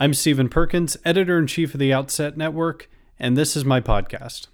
I'm Stephen Perkins, editor in chief of the Outset Network, and this is my podcast.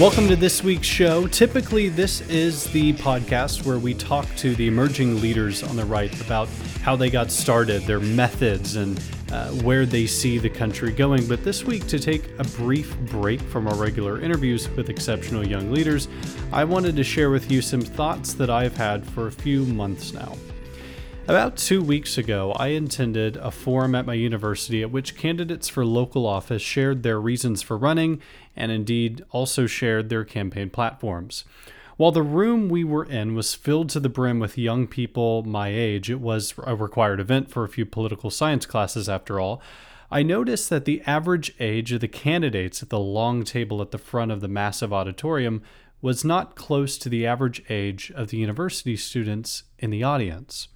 Welcome to this week's show. Typically, this is the podcast where we talk to the emerging leaders on the right about how they got started, their methods, and uh, where they see the country going. But this week, to take a brief break from our regular interviews with exceptional young leaders, I wanted to share with you some thoughts that I've had for a few months now. About two weeks ago, I attended a forum at my university at which candidates for local office shared their reasons for running and indeed also shared their campaign platforms. While the room we were in was filled to the brim with young people my age, it was a required event for a few political science classes after all. I noticed that the average age of the candidates at the long table at the front of the massive auditorium was not close to the average age of the university students in the audience.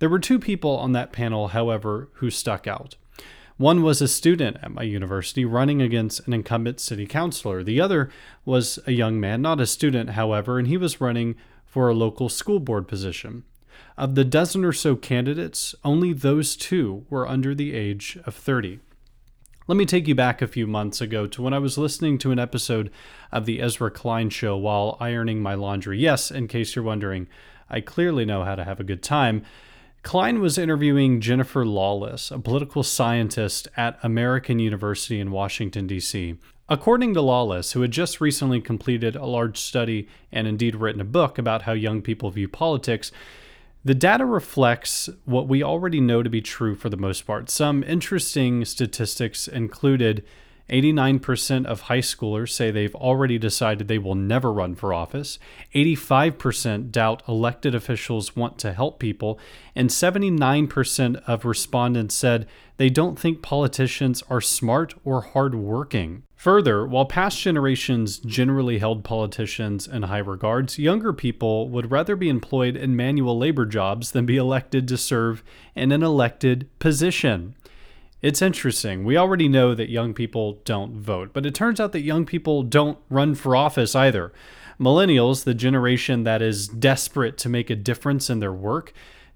There were two people on that panel, however, who stuck out. One was a student at my university running against an incumbent city councilor. The other was a young man, not a student, however, and he was running for a local school board position. Of the dozen or so candidates, only those two were under the age of 30. Let me take you back a few months ago to when I was listening to an episode of the Ezra Klein show while ironing my laundry. Yes, in case you're wondering, I clearly know how to have a good time. Klein was interviewing Jennifer Lawless, a political scientist at American University in Washington, D.C. According to Lawless, who had just recently completed a large study and indeed written a book about how young people view politics, the data reflects what we already know to be true for the most part. Some interesting statistics included 89% of high schoolers say they've already decided they will never run for office. 85% doubt elected officials want to help people. And 79% of respondents said they don't think politicians are smart or hardworking. Further, while past generations generally held politicians in high regards, younger people would rather be employed in manual labor jobs than be elected to serve in an elected position. It's interesting. We already know that young people don't vote, but it turns out that young people don't run for office either. Millennials, the generation that is desperate to make a difference in their work,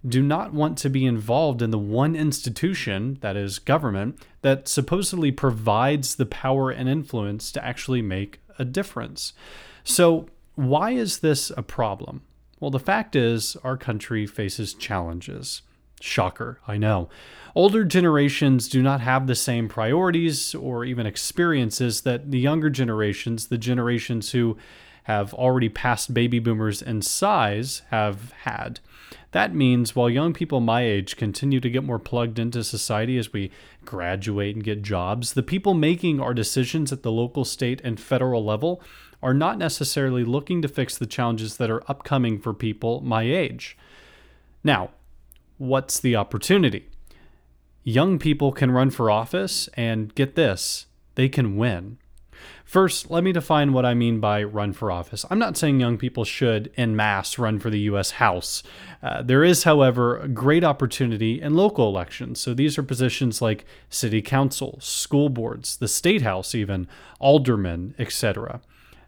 do not want to be involved in the one institution, that is government, that supposedly provides the power and influence to actually make a difference. So, why is this a problem? Well, the fact is, our country faces challenges. Shocker, I know. Older generations do not have the same priorities or even experiences that the younger generations, the generations who have already passed baby boomers in size, have had. That means while young people my age continue to get more plugged into society as we graduate and get jobs, the people making our decisions at the local, state, and federal level are not necessarily looking to fix the challenges that are upcoming for people my age. Now, what's the opportunity? Young people can run for office, and get this, they can win. First, let me define what I mean by run for office. I'm not saying young people should, en masse, run for the U.S. House. Uh, there is, however, a great opportunity in local elections. So these are positions like city council, school boards, the state house, even, aldermen, etc.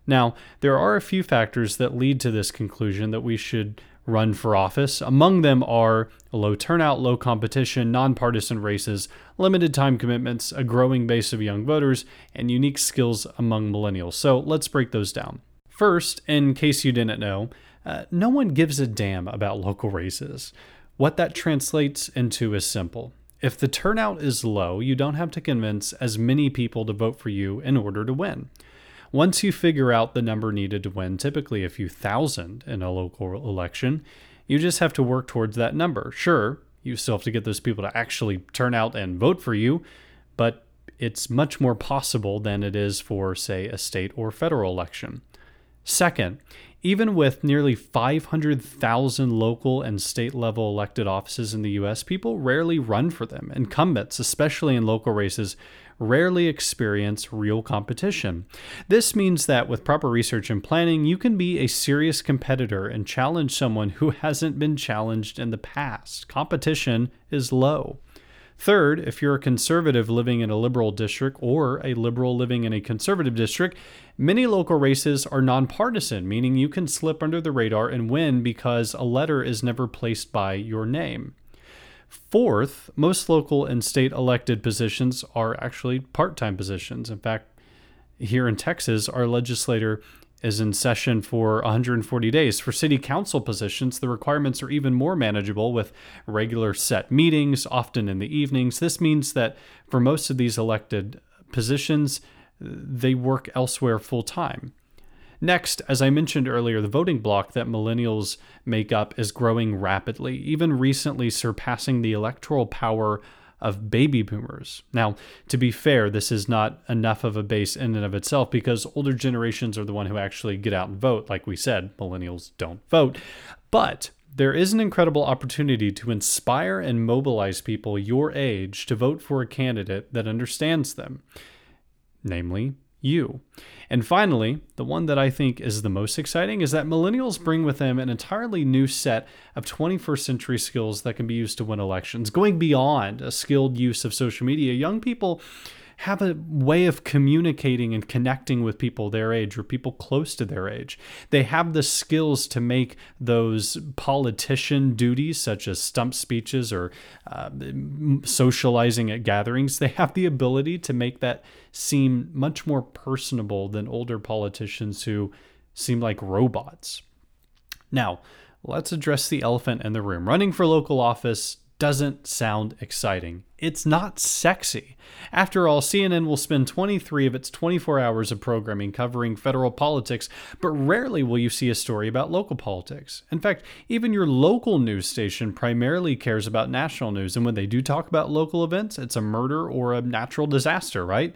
Now, there are a few factors that lead to this conclusion that we should run for office. Among them are low turnout, low competition, nonpartisan races, limited time commitments, a growing base of young voters, and unique skills among millennials. So let's break those down. First, in case you didn't know, uh, no one gives a damn about local races. What that translates into is simple. If the turnout is low, you don't have to convince as many people to vote for you in order to win. Once you figure out the number needed to win, typically a few thousand in a local election, you just have to work towards that number. Sure, you still have to get those people to actually turn out and vote for you, but it's much more possible than it is for, say, a state or federal election. Second, even with nearly 500,000 local and state level elected offices in the US, people rarely run for them. Incumbents, especially in local races, rarely experience real competition. This means that with proper research and planning, you can be a serious competitor and challenge someone who hasn't been challenged in the past. Competition is low. Third, if you're a conservative living in a liberal district or a liberal living in a conservative district, many local races are nonpartisan, meaning you can slip under the radar and win because a letter is never placed by your name. Fourth, most local and state elected positions are actually part time positions. In fact, here in Texas, our legislator is in session for 140 days. For city council positions, the requirements are even more manageable with regular set meetings, often in the evenings. This means that for most of these elected positions, they work elsewhere full time. Next, as I mentioned earlier, the voting bloc that millennials make up is growing rapidly, even recently surpassing the electoral power of baby boomers. Now, to be fair, this is not enough of a base in and of itself because older generations are the one who actually get out and vote. Like we said, millennials don't vote. But there is an incredible opportunity to inspire and mobilize people your age to vote for a candidate that understands them, namely you. And finally, the one that I think is the most exciting is that millennials bring with them an entirely new set of 21st century skills that can be used to win elections. Going beyond a skilled use of social media, young people have a way of communicating and connecting with people their age or people close to their age. They have the skills to make those politician duties, such as stump speeches or uh, socializing at gatherings, they have the ability to make that seem much more personable than older politicians who seem like robots. Now, let's address the elephant in the room. Running for local office doesn't sound exciting. It's not sexy. After all, CNN will spend 23 of its 24 hours of programming covering federal politics, but rarely will you see a story about local politics. In fact, even your local news station primarily cares about national news, and when they do talk about local events, it's a murder or a natural disaster, right?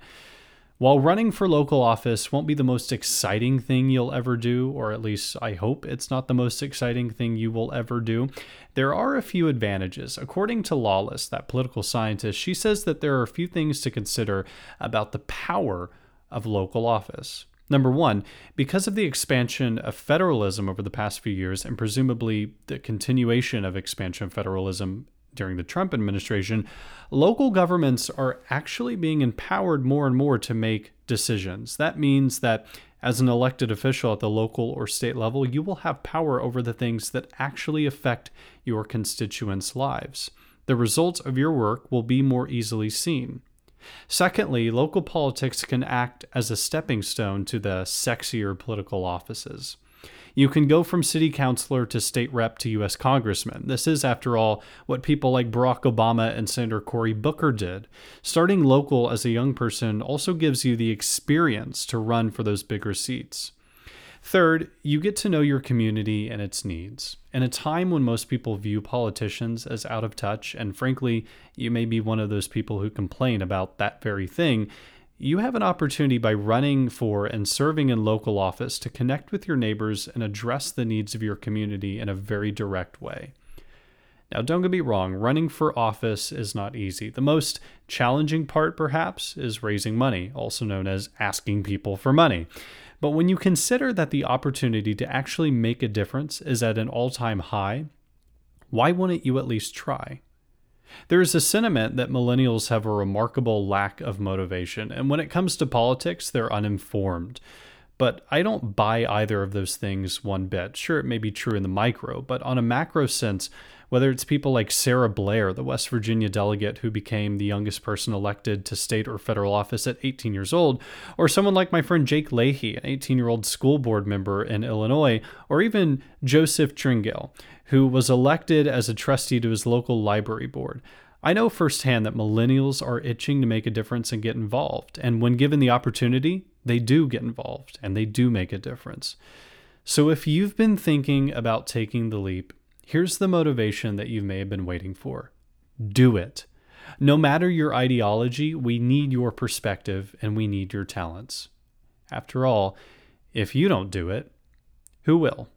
While running for local office won't be the most exciting thing you'll ever do, or at least I hope it's not the most exciting thing you will ever do, there are a few advantages. According to Lawless, that political scientist, she says that there are a few things to consider about the power of local office. Number one, because of the expansion of federalism over the past few years, and presumably the continuation of expansion of federalism during the Trump administration, local governments are actually being empowered more and more to make decisions. That means that as an elected official at the local or state level, you will have power over the things that actually affect your constituents' lives. The results of your work will be more easily seen. Secondly, local politics can act as a stepping stone to the sexier political offices. You can go from city councilor to state rep to U.S. congressman. This is, after all, what people like Barack Obama and Senator Cory Booker did. Starting local as a young person also gives you the experience to run for those bigger seats. Third, you get to know your community and its needs. In a time when most people view politicians as out of touch, and frankly, you may be one of those people who complain about that very thing, you have an opportunity by running for and serving in local office to connect with your neighbors and address the needs of your community in a very direct way. Now, don't get me wrong, running for office is not easy. The most challenging part, perhaps, is raising money, also known as asking people for money. But when you consider that the opportunity to actually make a difference is at an all time high, why wouldn't you at least try? There is a sentiment that millennials have a remarkable lack of motivation, and when it comes to politics, they're uninformed. But I don't buy either of those things one bit. Sure, it may be true in the micro, but on a macro sense, whether it's people like Sarah Blair, the West Virginia delegate who became the youngest person elected to state or federal office at 18 years old, or someone like my friend Jake Leahy, an 18 year old school board member in Illinois, or even Joseph Tringale, who was elected as a trustee to his local library board. I know firsthand that millennials are itching to make a difference and get involved. And when given the opportunity, they do get involved and they do make a difference. So if you've been thinking about taking the leap, here's the motivation that you may have been waiting for do it. No matter your ideology, we need your perspective and we need your talents. After all, if you don't do it, who will?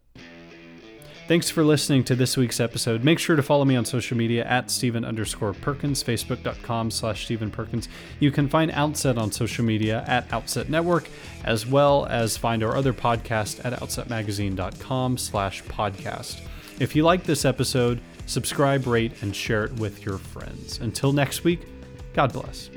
Thanks for listening to this week's episode. Make sure to follow me on social media at Stephen underscore Perkins, Facebook.com slash Stephen Perkins. You can find Outset on social media at Outset Network, as well as find our other podcast at OutsetMagazine.com slash podcast. If you like this episode, subscribe, rate, and share it with your friends. Until next week, God bless.